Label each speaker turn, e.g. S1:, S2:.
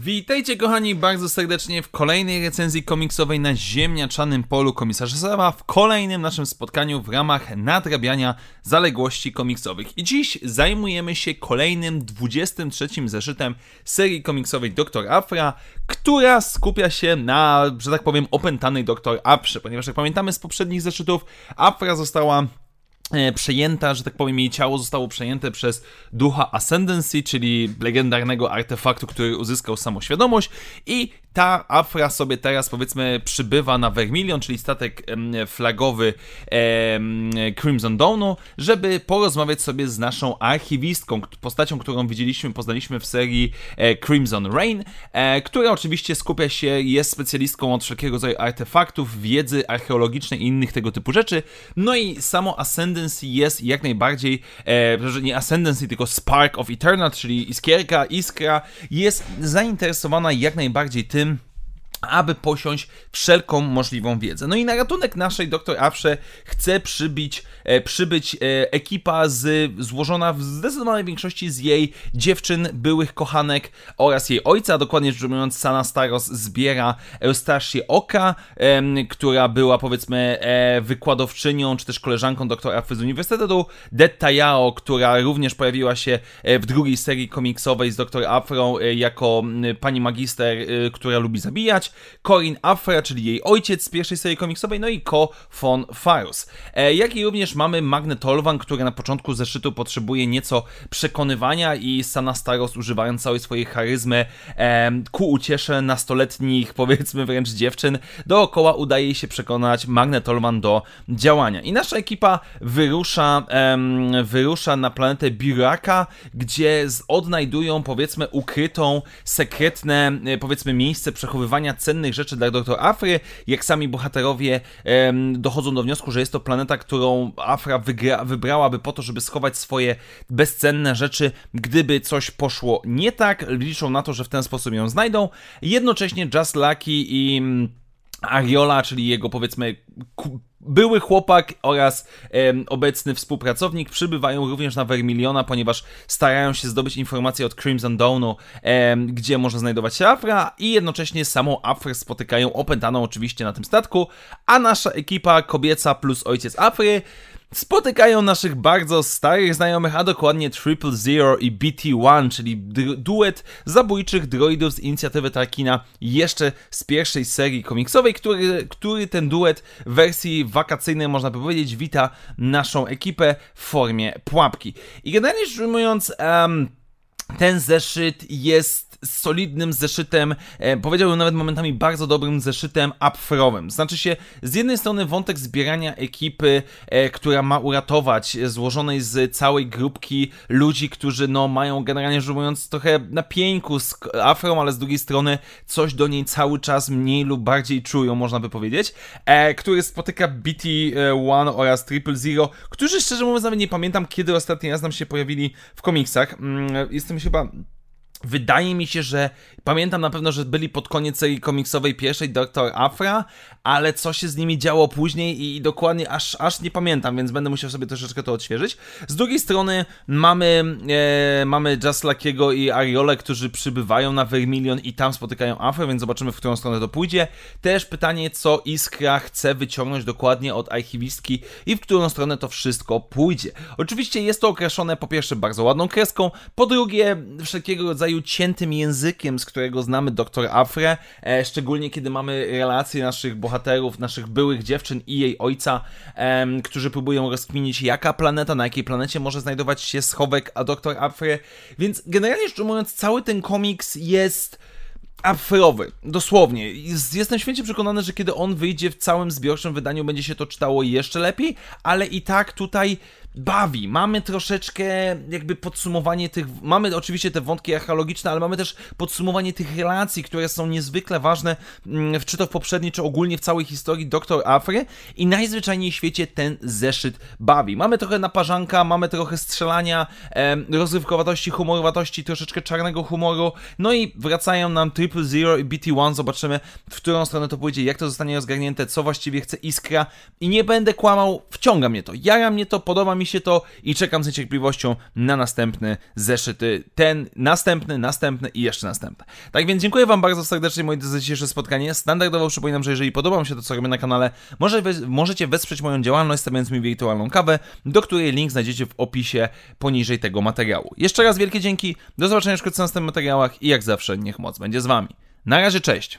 S1: Witajcie kochani bardzo serdecznie w kolejnej recenzji komiksowej na ziemniaczanym polu komisarza Zawa w kolejnym naszym spotkaniu w ramach nadrabiania zaległości komiksowych. I dziś zajmujemy się kolejnym 23 zeszytem serii komiksowej Dr. Afra, która skupia się na, że tak powiem, opętanej Dr. Afrze, ponieważ jak pamiętamy z poprzednich zeszytów, Afra została przejęta, że tak powiem, jej ciało zostało przejęte przez ducha Ascendancy, czyli legendarnego artefaktu, który uzyskał samoświadomość i ta Afra sobie teraz powiedzmy przybywa na Vermilion, czyli statek flagowy Crimson Dawnu, żeby porozmawiać sobie z naszą archiwistką, postacią, którą widzieliśmy, poznaliśmy w serii e, Crimson Rain, e, która oczywiście skupia się, jest specjalistką od wszelkiego rodzaju artefaktów, wiedzy archeologicznej i innych tego typu rzeczy. No i samo Ascendancy jest jak najbardziej, e, nie Ascendancy, tylko Spark of Eternal, czyli iskierka, iskra, jest zainteresowana jak najbardziej tym, aby posiąść wszelką możliwą wiedzę. No i na ratunek naszej doktor Afrze chce przybić, e, przybyć e, ekipa z, złożona w zdecydowanej większości z jej dziewczyn, byłych kochanek oraz jej ojca, dokładnie rzecz ujmując Sana Staros zbiera Eustasię Oka, e, która była powiedzmy e, wykładowczynią, czy też koleżanką doktora Afry z Uniwersytetu, Detta Yao, która również pojawiła się e, w drugiej serii komiksowej z doktor Afrą e, jako pani magister, która lubi zabijać, Corin Afra, czyli jej ojciec z pierwszej serii komiksowej, no i Ko von Farus. E, jak i również mamy Magnetolwan, który na początku zeszytu potrzebuje nieco przekonywania i Sana Staros używając całej swojej charyzmy e, ku uciesze nastoletnich, powiedzmy wręcz dziewczyn, dookoła udaje się przekonać Magnetolwan do działania. I nasza ekipa wyrusza, wyrusza na planetę Biraka, gdzie odnajdują powiedzmy ukrytą, sekretne, e, powiedzmy miejsce przechowywania cennych rzeczy dla doktor Afry, jak sami bohaterowie em, dochodzą do wniosku, że jest to planeta, którą Afra wygra, wybrałaby po to, żeby schować swoje bezcenne rzeczy, gdyby coś poszło nie tak. Liczą na to, że w ten sposób ją znajdą. Jednocześnie Just Lucky i mm, Ariola, czyli jego powiedzmy były chłopak oraz e, obecny współpracownik przybywają również na Vermiliona, ponieważ starają się zdobyć informacje od Crimson Dawnu, e, gdzie może znajdować się Afra i jednocześnie samą Afrę spotykają opętaną oczywiście na tym statku, a nasza ekipa kobieca plus ojciec Afry spotykają naszych bardzo starych znajomych, a dokładnie Triple Zero i BT-1, czyli duet zabójczych droidów z inicjatywy Tarkina jeszcze z pierwszej serii komiksowej, który, który ten duet w wersji wakacyjnej, można by powiedzieć, wita naszą ekipę w formie pułapki. I generalnie rzecz ujmując, um, ten zeszyt jest solidnym zeszytem, e, powiedziałbym nawet momentami bardzo dobrym zeszytem upfrowym. Znaczy się, z jednej strony wątek zbierania ekipy, e, która ma uratować, e, złożonej z całej grupki ludzi, którzy no mają generalnie rzecz mówiąc trochę na pieńku z afrą, ale z drugiej strony coś do niej cały czas mniej lub bardziej czują, można by powiedzieć, który spotyka BT-1 oraz Triple Zero, którzy szczerze mówiąc nawet nie pamiętam, kiedy ostatni raz nam się pojawili w komiksach. Mm, jestem chyba Wydaje mi się, że pamiętam na pewno, że byli pod koniec serii komiksowej pierwszej Dr. Afra, ale co się z nimi działo później i, dokładnie aż, aż nie pamiętam, więc będę musiał sobie troszeczkę to odświeżyć. Z drugiej strony mamy, e, mamy Just Luckiego i Ariole, którzy przybywają na Vermilion i tam spotykają Afrę, więc zobaczymy, w którą stronę to pójdzie. Też pytanie, co Iskra chce wyciągnąć dokładnie od archiwistki i w którą stronę to wszystko pójdzie. Oczywiście jest to określone po pierwsze bardzo ładną kreską, po drugie wszelkiego rodzaju rodzaju ciętym językiem, z którego znamy doktor Afrę, e, szczególnie kiedy mamy relacje naszych bohaterów, naszych byłych dziewczyn i jej ojca, którzy próbują rozkminić, jaka planeta, na jakiej planecie może znajdować się schowek a doktor Afry. Więc generalnie rzecz ujmując, cały ten komiks jest afrowy, dosłownie. Jestem święcie przekonany, że kiedy on wyjdzie w całym zbiorczym wydaniu, będzie się to czytało jeszcze lepiej, ale i tak tutaj bawi. Mamy troszeczkę jakby podsumowanie tych, mamy oczywiście te wątki archeologiczne, ale mamy też podsumowanie tych relacji, które są niezwykle ważne, mm, czy to w poprzedniej, czy ogólnie w całej historii Dr. Afry i najzwyczajniej w świecie ten zeszyt bawi. Mamy trochę naparzanka, mamy trochę strzelania, rozrywkowatości, humorowatości, troszeczkę czarnego humoru, no i wracają nam Triple Zero i BT-1, zobaczymy w którą stronę to pójdzie, jak to zostanie rozgarnięte, co właściwie chce Iskra i nie będę kłamał, wciąga mnie to, jara mnie to, podoba mi się to i czekam z niecierpliwością na następny zeszyt, y, ten, następny, następny i jeszcze następny. Tak więc dziękuję Wam bardzo serdecznie, moi drodzy, za dzisiejsze spotkanie. Standardowo przypominam, że jeżeli podoba Wam się to, co robię na kanale, może możecie wesprzeć moją działalność, stawiając mi wirtualną kawę, do której link znajdziecie w opisie poniżej tego materiału. Jeszcze raz wielkie dzięki, do zobaczenia wkrótce w następnych materiałach i jak zawsze, niech moc będzie z Wami. Na razie, cześć!